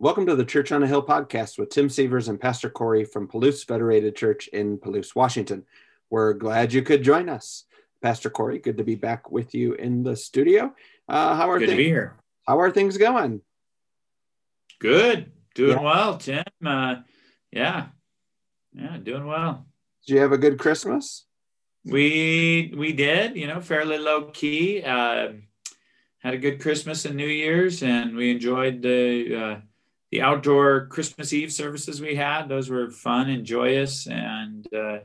Welcome to the Church on a Hill podcast with Tim Severs and Pastor Corey from Palouse Federated Church in Palouse, Washington. We're glad you could join us. Pastor Corey, good to be back with you in the studio. Uh, how are good things? to be here? How are things going? Good, doing Yeah. well, Tim. Uh, yeah, yeah, doing well. Did you have a good Christmas? We we did, you know, fairly low key. Uh, had a good Christmas and New Year's, and we enjoyed the uh, the outdoor Christmas Eve services we had. Those were fun and joyous, and uh,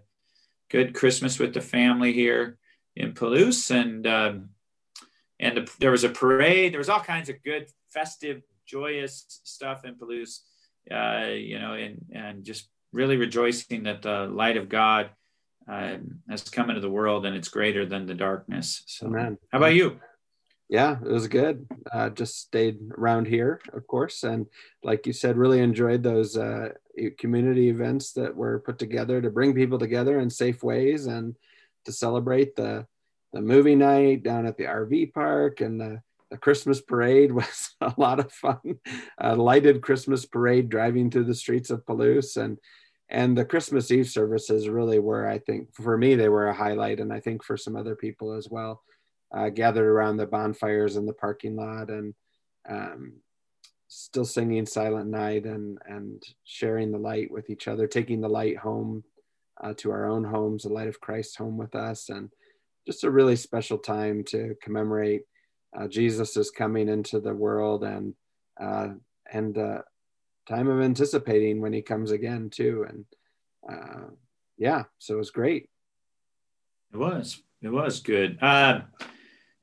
good Christmas with the family here in Palouse. And um, and the, there was a parade. There was all kinds of good, festive, joyous stuff in Palouse. Uh, you know, and and just really rejoicing that the light of God um, has come into the world and it's greater than the darkness. So, Amen. how about you? Yeah, it was good. Uh, just stayed around here, of course, and like you said, really enjoyed those uh, community events that were put together to bring people together in safe ways and to celebrate the the movie night down at the RV park and the the Christmas parade was a lot of fun. A lighted Christmas parade driving through the streets of Palouse and and the Christmas Eve services really were, I think, for me, they were a highlight, and I think for some other people as well uh, gathered around the bonfires in the parking lot and um, still singing Silent Night and and sharing the light with each other, taking the light home uh, to our own homes, the light of Christ home with us, and just a really special time to commemorate uh, Jesus is coming into the world and uh, and uh, time of anticipating when he comes again too, and uh, yeah, so it was great. It was. It was good. Uh,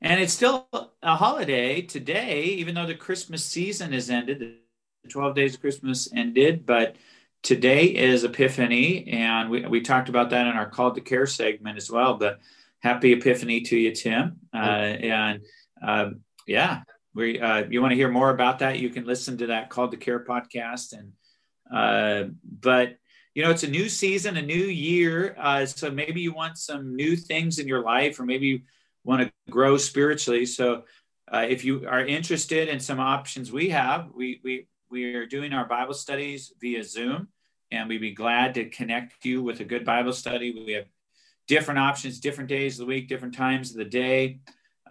and it's still a holiday today, even though the Christmas season is ended. The 12 days of Christmas ended, but today is Epiphany. And we, we talked about that in our Call to Care segment as well. But happy Epiphany to you, Tim. Uh, and um, yeah, we, uh, you want to hear more about that? You can listen to that Call to Care podcast. And, uh, but you know, it's a new season, a new year. Uh, so maybe you want some new things in your life, or maybe want to grow spiritually. So uh, if you are interested in some options we have, we, we, we are doing our Bible studies via Zoom, and we'd be glad to connect you with a good Bible study. We have different options, different days of the week, different times of the day,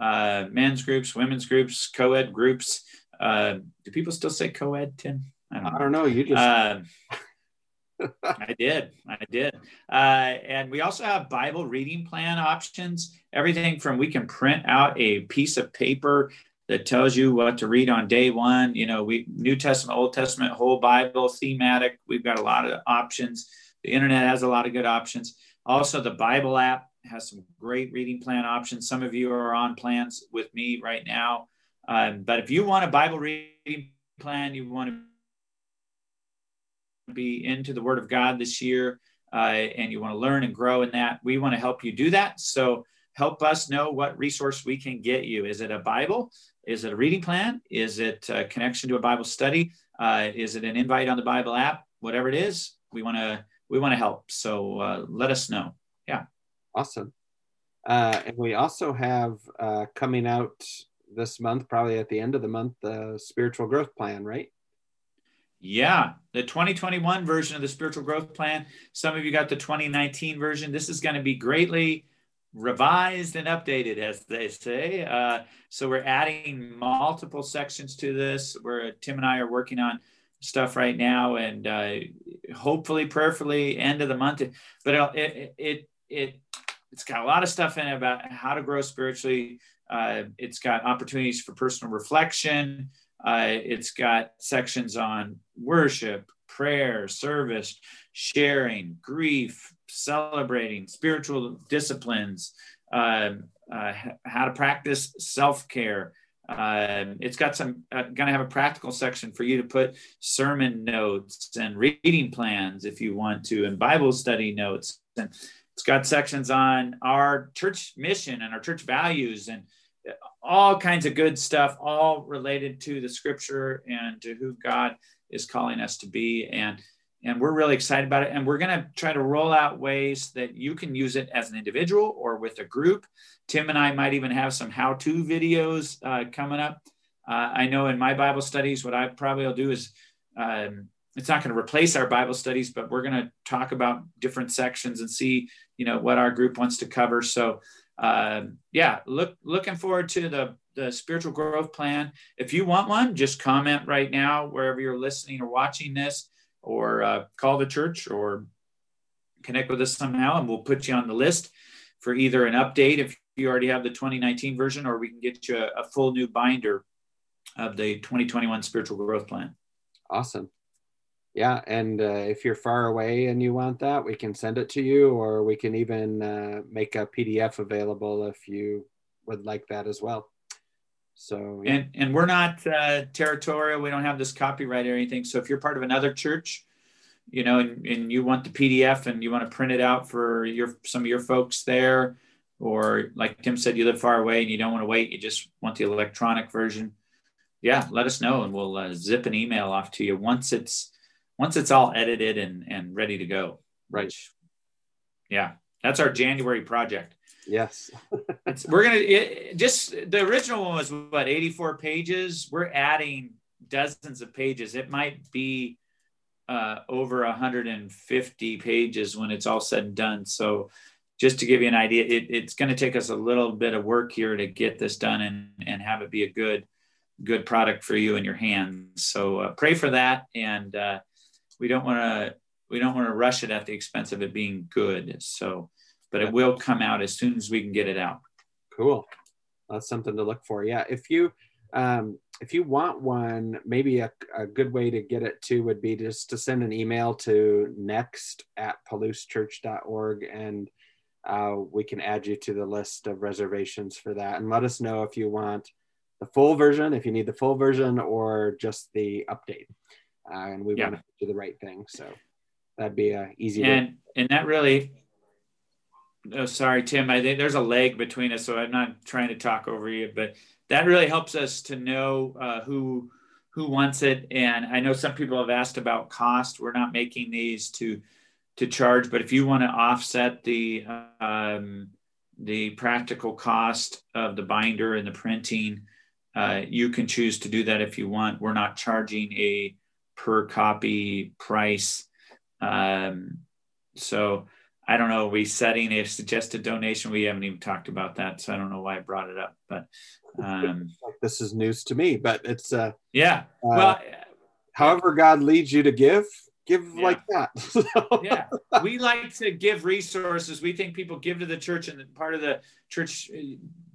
uh, men's groups, women's groups, co ed groups. Uh, do people still say co ed, Tim? I don't know. You just. I did. I did. Uh, and we also have Bible reading plan options. Everything from we can print out a piece of paper that tells you what to read on day one. You know, we New Testament, Old Testament, whole Bible, thematic. We've got a lot of options. The internet has a lot of good options. Also, the Bible app has some great reading plan options. Some of you are on plans with me right now. Um, but if you want a Bible reading plan, you want to be into the Word of God this year, uh, and you want to learn and grow in that, we want to help you do that. So help us know what resource we can get you. Is it a Bible? Is it a reading plan? Is it a connection to a Bible study? Uh, is it an invite on the Bible app? Whatever it is, we want to we want to help. So uh, let us know. Yeah. Awesome. Uh, and we also have uh, coming out this month, probably at the end of the month, the spiritual growth plan, right? Yeah, the 2021 version of the spiritual growth plan. Some of you got the 2019 version. This is going to be greatly revised and updated, as they say. Uh, so we're adding multiple sections to this. Where Tim and I are working on stuff right now, and uh, hopefully, prayerfully, end of the month. But it it it, it it's got a lot of stuff in it about how to grow spiritually. Uh, it's got opportunities for personal reflection. Uh, it's got sections on worship, prayer, service, sharing, grief, celebrating, spiritual disciplines, um, uh, how to practice self care. Um, it's got some, uh, going to have a practical section for you to put sermon notes and reading plans if you want to, and Bible study notes. And it's got sections on our church mission and our church values and all kinds of good stuff, all related to the scripture and to who God is calling us to be. And and we're really excited about it. And we're going to try to roll out ways that you can use it as an individual or with a group. Tim and I might even have some how-to videos uh, coming up. Uh, I know in my Bible studies, what I probably will do is um, it's not going to replace our Bible studies, but we're going to talk about different sections and see, you know, what our group wants to cover. So, uh, yeah, look, looking forward to the the spiritual growth plan. If you want one, just comment right now wherever you're listening or watching this, or uh, call the church or connect with us somehow, and we'll put you on the list for either an update if you already have the 2019 version, or we can get you a, a full new binder of the 2021 spiritual growth plan. Awesome. Yeah, and uh, if you're far away and you want that, we can send it to you, or we can even uh, make a PDF available if you would like that as well. So yeah. and and we're not uh, territorial. We don't have this copyright or anything. So if you're part of another church, you know, and, and you want the PDF and you want to print it out for your some of your folks there, or like Tim said, you live far away and you don't want to wait. You just want the electronic version. Yeah, let us know and we'll uh, zip an email off to you once it's once it's all edited and and ready to go. Right. yeah, that's our January project. Yes. we're gonna it, just the original one was what 84 pages. We're adding dozens of pages. It might be uh, over 150 pages when it's all said and done. So, just to give you an idea, it, it's going to take us a little bit of work here to get this done and, and have it be a good good product for you in your hands. So uh, pray for that, and uh, we don't want to we don't want to rush it at the expense of it being good. So, but it will come out as soon as we can get it out. Cool. That's something to look for. Yeah. If you um, if you want one, maybe a, a good way to get it to would be just to send an email to next at palousechurch.org and uh, we can add you to the list of reservations for that. And let us know if you want the full version, if you need the full version, or just the update. Uh, and we yeah. want to do the right thing. So that'd be uh, easy. And to- and that really. Oh, sorry, Tim. I think there's a leg between us, so I'm not trying to talk over you, but that really helps us to know uh, who who wants it. And I know some people have asked about cost. We're not making these to to charge, but if you want to offset the um, the practical cost of the binder and the printing, uh, you can choose to do that if you want. We're not charging a per copy price. Um, so I don't know. We setting a suggested donation? We haven't even talked about that, so I don't know why I brought it up. But um, this is news to me, but it's uh, yeah. Uh, well, however God leads you to give, give yeah. like that. yeah, we like to give resources. We think people give to the church, and part of the church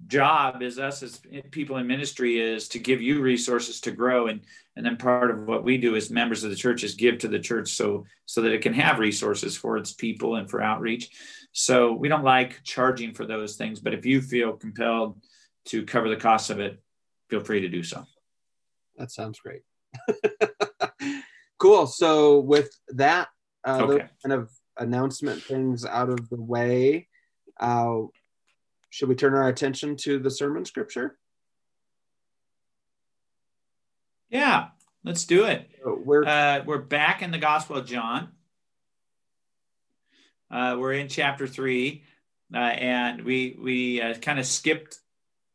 job is us as people in ministry is to give you resources to grow and and then part of what we do as members of the church is give to the church so so that it can have resources for its people and for outreach so we don't like charging for those things but if you feel compelled to cover the cost of it, feel free to do so. That sounds great. cool. So with that uh, okay. kind of announcement things out of the way, uh, should we turn our attention to the sermon scripture? Yeah, let's do it. So we're uh, we're back in the Gospel of John. Uh, we're in chapter three, uh, and we we uh, kind of skipped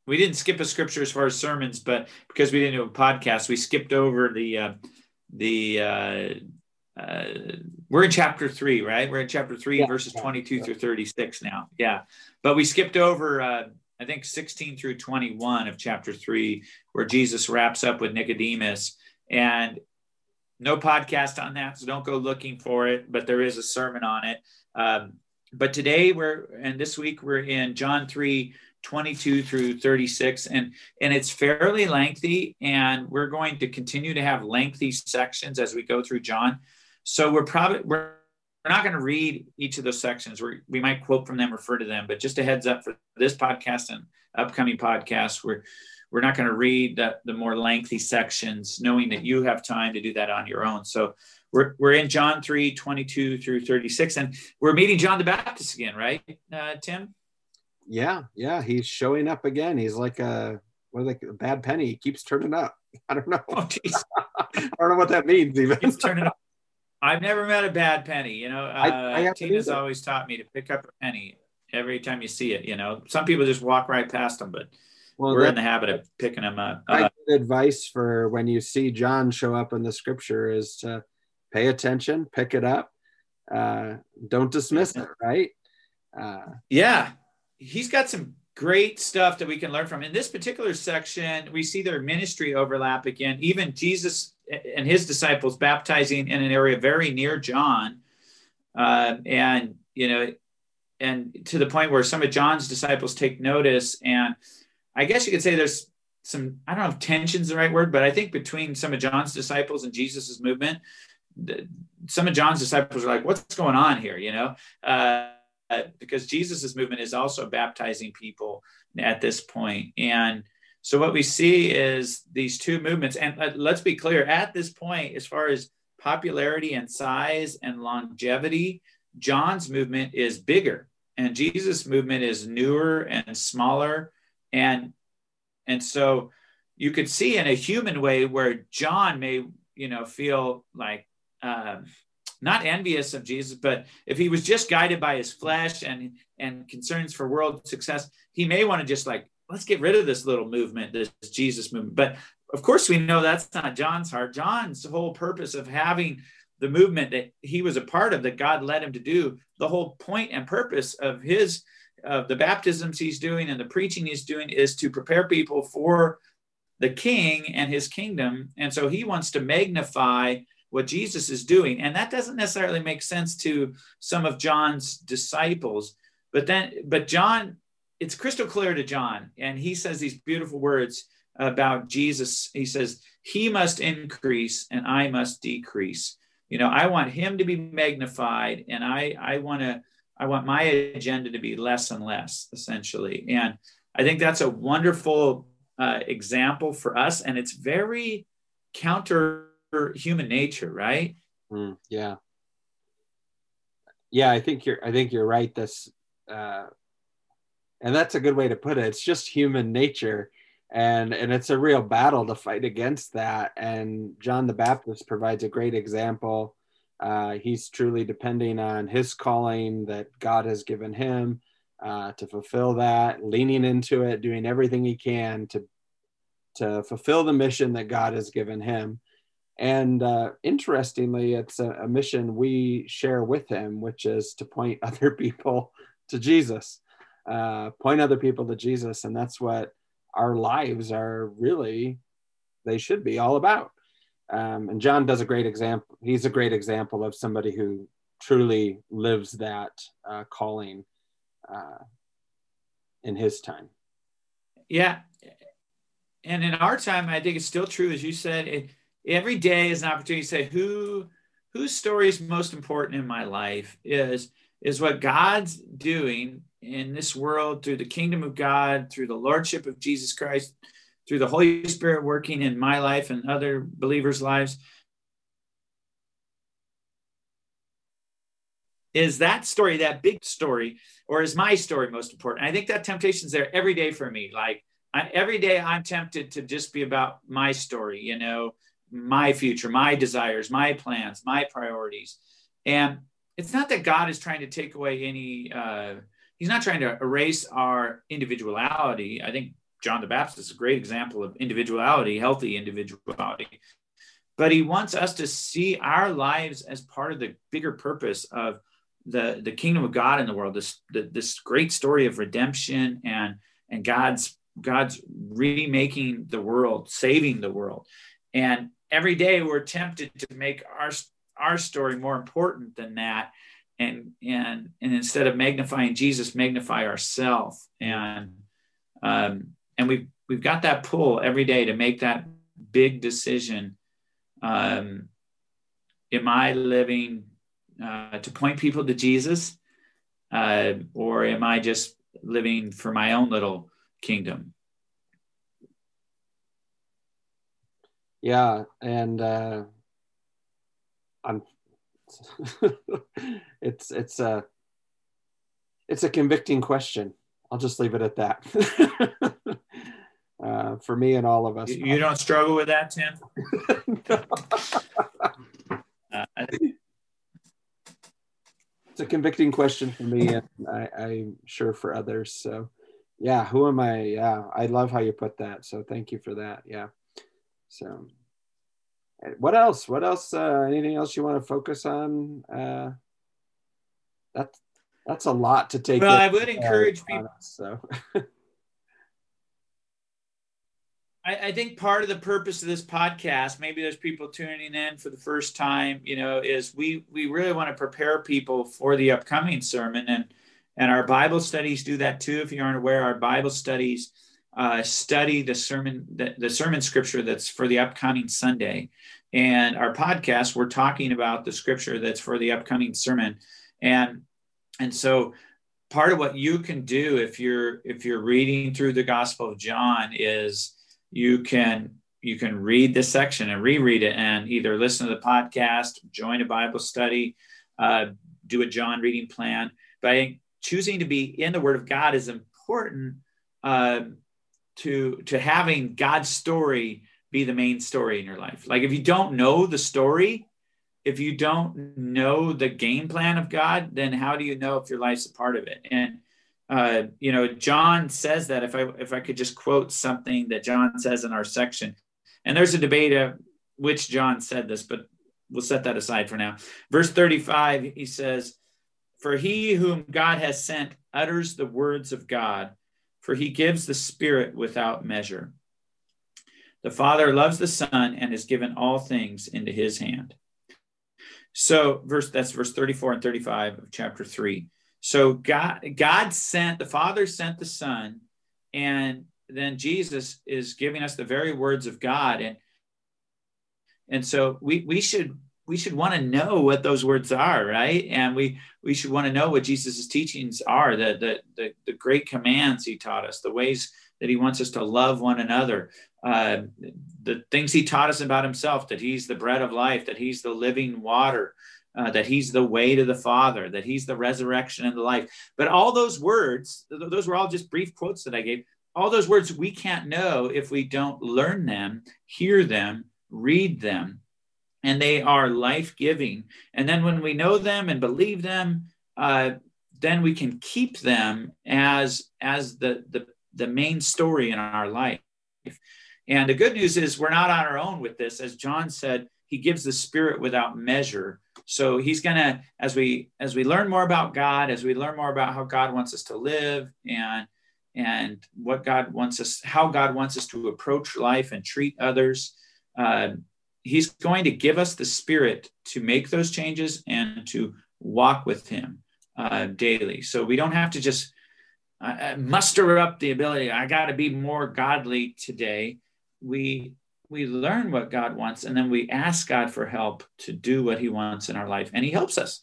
we didn't skip a scripture as far as sermons, but because we didn't do a podcast, we skipped over the uh, the. Uh, we're in chapter three, right? We're in chapter three, yeah, verses yeah, 22 yeah. through 36 now. Yeah. But we skipped over, uh, I think, 16 through 21 of chapter three, where Jesus wraps up with Nicodemus. And no podcast on that, so don't go looking for it, but there is a sermon on it. Um, but today we're, and this week we're in John 3, 22 through 36 and and it's fairly lengthy and we're going to continue to have lengthy sections as we go through john so we're probably we're we're not going to read each of those sections we we might quote from them refer to them but just a heads up for this podcast and upcoming podcasts we're we're not going to read the, the more lengthy sections knowing that you have time to do that on your own so we're, we're in john 3 22 through 36 and we're meeting john the baptist again right uh, tim yeah, yeah, he's showing up again. He's like a what like a bad penny. He keeps turning up. I don't know. Oh, I don't know what that means even. He's turning up. I've never met a bad penny. You know, uh, I, I Tina's always taught me to pick up a penny every time you see it. You know, some people just walk right past them, but well, we're in the habit of picking them up. Uh, advice for when you see John show up in the scripture is to pay attention, pick it up, uh, don't dismiss it, right? Uh, yeah, he's got some great stuff that we can learn from. In this particular section, we see their ministry overlap again. Even Jesus and his disciples baptizing in an area very near John, uh, and you know, and to the point where some of John's disciples take notice. And I guess you could say there's some I don't know if tension's the right word, but I think between some of John's disciples and Jesus's movement, some of John's disciples are like, "What's going on here?" You know. Uh, because Jesus's movement is also baptizing people at this point. And so what we see is these two movements. And let's be clear at this point, as far as popularity and size and longevity, John's movement is bigger and Jesus' movement is newer and smaller. And and so you could see in a human way where John may, you know, feel like um, not envious of Jesus, but if he was just guided by his flesh and and concerns for world success, he may want to just like let's get rid of this little movement, this Jesus movement. But of course, we know that's not John's heart. John's whole purpose of having the movement that he was a part of, that God led him to do, the whole point and purpose of his of the baptisms he's doing and the preaching he's doing is to prepare people for the king and his kingdom. And so he wants to magnify what Jesus is doing. And that doesn't necessarily make sense to some of John's disciples. But then, but John, it's crystal clear to John. And he says these beautiful words about Jesus. He says, He must increase and I must decrease. You know, I want him to be magnified and I, I want to, I want my agenda to be less and less, essentially. And I think that's a wonderful uh, example for us. And it's very counter human nature, right? Mm, yeah. Yeah, I think you're I think you're right. This uh and that's a good way to put it. It's just human nature and and it's a real battle to fight against that and John the Baptist provides a great example. Uh, he's truly depending on his calling that God has given him uh, to fulfill that, leaning into it, doing everything he can to to fulfill the mission that God has given him. And uh, interestingly, it's a, a, mission we share with him, which is to point other people to Jesus, uh, point other people to Jesus. And that's what our lives are really, they should be all about. Um, and John does a great example. He's a great example of somebody who truly lives that uh, calling uh, in his time. Yeah. And in our time, I think it's still true, as you said, it, every day is an opportunity to say who whose story is most important in my life is is what God's doing in this world through the kingdom of God, through the lordship of Jesus Christ, through the Holy Spirit working in my life and other believers' lives. Is that story, that big story, or is my story most important? I think that temptation is there every day for me. Like I, every day, I'm tempted to just be about my story, you know, my future, my desires, my plans, my priorities. And it's not that God is trying to take away any, uh, he's not trying to erase our individuality. I think John the Baptist is a great example of individuality, healthy individuality. But he wants us to see our lives as part of the bigger purpose of the, the kingdom of God in the world, this, the, this great story of redemption and, and God's, God's remaking the world, saving the world. And every day we're tempted to make our our story more important than that. And and and instead of magnifying jesus magnify ourselves and um and we've we've got that pull every day to make that big decision. Um am i living uh, to point people to jesus? Uh, or am i just living for my own little kingdom yeah and uh i'm it's it's a it's a convicting question. I'll just leave it at that. Uh, for me and all of us. You, don't struggle with that tim? Uh, it's a convicting question for me and I, i'm sure for others so yeah who am i? Yeah i love how you put that so thank you for that yeah so what else? What else uh, anything else you want to focus on? Uh that's that's a lot to take well i would encourage people us, so. I, I think part of the purpose of this podcast, maybe there's people tuning in for the first time, you know, is we we really want to prepare people for the upcoming sermon, and and our Bible studies do that too. If you aren't aware, our Bible studies uh, study the sermon the, the sermon scripture that's for the upcoming Sunday, and our podcast we're talking about the scripture that's for the upcoming sermon, and and so part of what you can do if you're if you're reading through the Gospel of John is you can you can read this section and reread it and either listen to the podcast join a bible study uh, do a john reading plan. But I think choosing to be in the word of god is important uh, to to having god's story be the main story in your life like if you don't know the story if you don't know the game plan of god then how do you know if your life's a part of it and uh, you know, John says that if I if I could just quote something that John says in our section, and there's a debate of which John said this, but we'll set that aside for now. Verse 35, he says, For he whom God has sent utters the words of God, for he gives the Spirit without measure. The Father loves the Son and has given all things into his hand. So, verse that's verse 34 and 35 of chapter 3. So God, God sent the Father sent the Son, and then Jesus is giving us the very words of God, and and so we we should we should want to know what those words are, right? And we we should want to know what Jesus' teachings are, the, the the the great commands he taught us, the ways that he wants us to love one another, uh, the things he taught us about himself, that he's the bread of life, that he's the living water, uh, that he's the way to the Father, that he's the resurrection and the life. But all those words, those were all just brief quotes that I gave. All those words we can't know if we don't learn them, hear them, read them. And they are life giving. And then when we know them and believe them, uh, then we can keep them as, as the, the, the main story in our life. And the good news is we're not on our own with this. As John said, he gives the spirit without measure so he's gonna as we as we learn more about god as we learn more about how god wants us to live and and what god wants us how god wants us to approach life and treat others uh, he's going to give us the spirit to make those changes and to walk with him uh, daily so we don't have to just uh, uh muster up the ability i got to be more godly today we we learn what God wants and then we ask God for help to do what He wants in our life, and He helps us.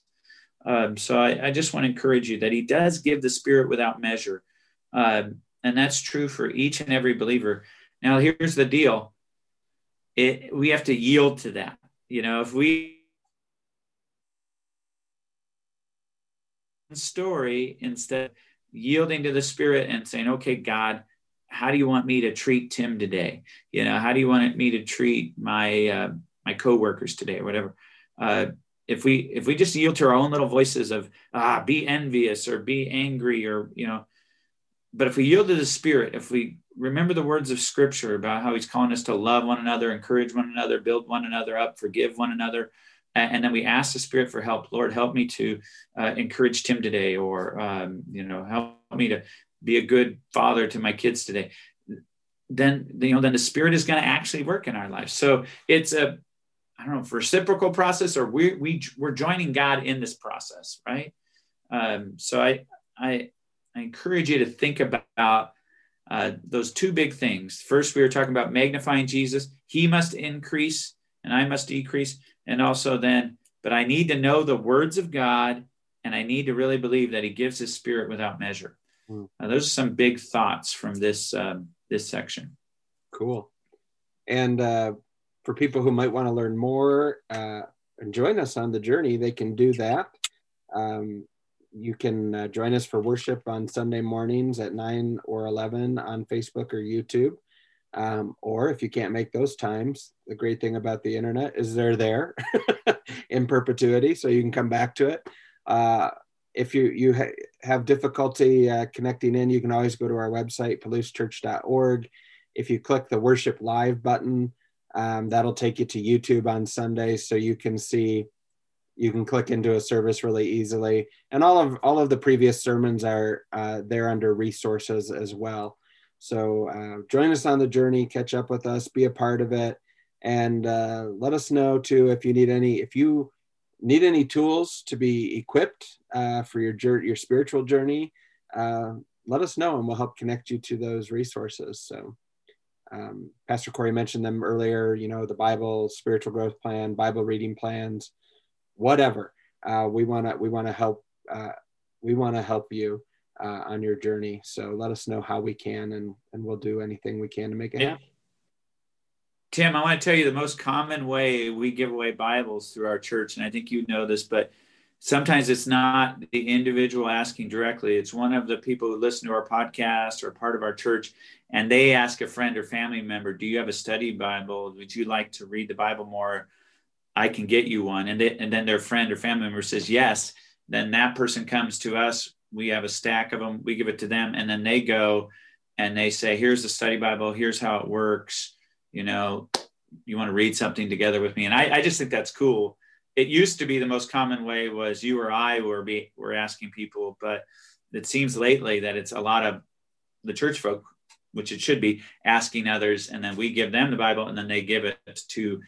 Um, so I, I, just want to encourage you that He does give the Spirit without measure, um, and that's true for each and every believer. Now, here's the deal: it, we have to yield to that. You know, if we story instead yielding to the Spirit and saying, "Okay, God." how do you want me to treat Tim today? You know, how do you want me to treat my uh, my coworkers today, or whatever? Uh, if we if we just yield to our own little voices of ah, be envious or be angry or you know, but if we yield to the Spirit, if we remember the words of Scripture about how He's calling us to love one another, encourage one another, build one another up, forgive one another, and then we ask the Spirit for help. Lord, help me to uh, encourage Tim today, or um, you know, help me to be a good father to my kids today. Then you know then the spirit is going to actually work in our life so it's a i don't know reciprocal process or we, we we're joining god in this process right? Um, so I, I i encourage you to think about uh, those two big things first we were talking about magnifying jesus he must increase and i must decrease and also then but i need to know the words of god and i need to really believe that he gives his spirit without measure Mm. Uh, those are some big thoughts from this um, this section. Cool. And uh, for people who might want to learn more uh, and join us on the journey, they can do that. Um, you can uh, join us for worship on Sunday mornings at 9 or 11 on Facebook or YouTube. Um, or if you can't make those times, the great thing about the internet is they're there in perpetuity, so you can come back to it. Uh, if you you ha- have difficulty uh, connecting in, you can always go to our website, palousechurch.org. If you click the worship live button, um, that'll take you to YouTube on Sundays, so you can see you can click into a service really easily. And all of all of the previous sermons are uh, there under resources as well. So uh, join us on the journey catch up with us be a part of it. And uh, let us know too if you need any if you need any tools to be equipped uh, for your your spiritual journey uh, let us know and we'll help connect you to those resources. So um, pastor corey mentioned them earlier you know the bible spiritual growth plan bible reading plans whatever. Uh, we want to we want to help uh, we want to help you uh, on your journey. So let us know how we can, and and we'll do anything we can to make it happen. Tim, I want to tell you the most common way we give away Bibles through our church, and I think you know this, but sometimes it's not the individual asking directly. It's one of the people who listen to our podcast or part of our church, and they ask a friend or family member, "Do you have a study Bible? Would you like to read the Bible more?" I can get you one. And, they, and then their friend or family member says yes. Then that person comes to us. We have a stack of them. We give it to them. And then they go and they say, here's the study Bible. Here's how it works. You know, you want to read something together with me. And I, I just think that's cool. It used to be the most common way was you or I were be, were asking people, but it seems lately that it's a lot of the church folk, which it should be, asking others, and then we give them the Bible, and then they give it to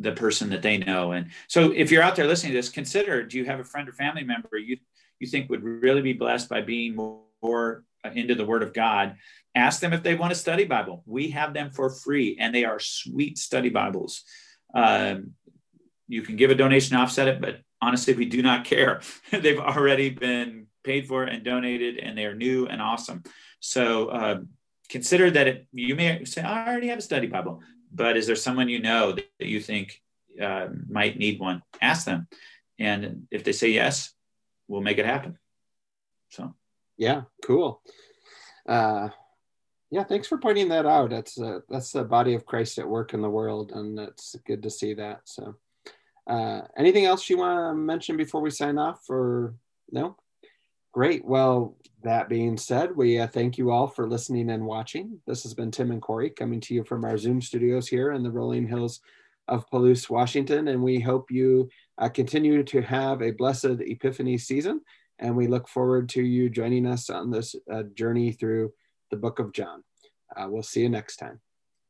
the person that they know. And so if you're out there listening to this, consider do you have a friend or family member you you think would really be blessed by being more, more into the word of God? Ask them if they want to study Bible. We have them for free and they are sweet study Bibles. Um, you can give a donation offset it, but honestly, we do not care. They've already been paid for and donated and they are new and awesome. So uh, consider that it, you may say, I already have a study Bible but is there someone you know that you think uh, might need one? Ask them. And if they say yes, we'll make it happen. So, yeah, cool. Uh, yeah, thanks for pointing that out. That's uh, that's the body of Christ at work in the world, and it's good to see that. So, uh, anything else you want to mention before we sign off, or no? Great. Well, that being said, we uh, thank you all for listening and watching. This has been Tim and Corey coming to you from our Zoom studios here in the rolling hills of Palouse, Washington. And we hope you uh, continue to have a blessed Epiphany season. And we look forward to you joining us on this uh, journey through the book of John. Uh, we'll see you next time.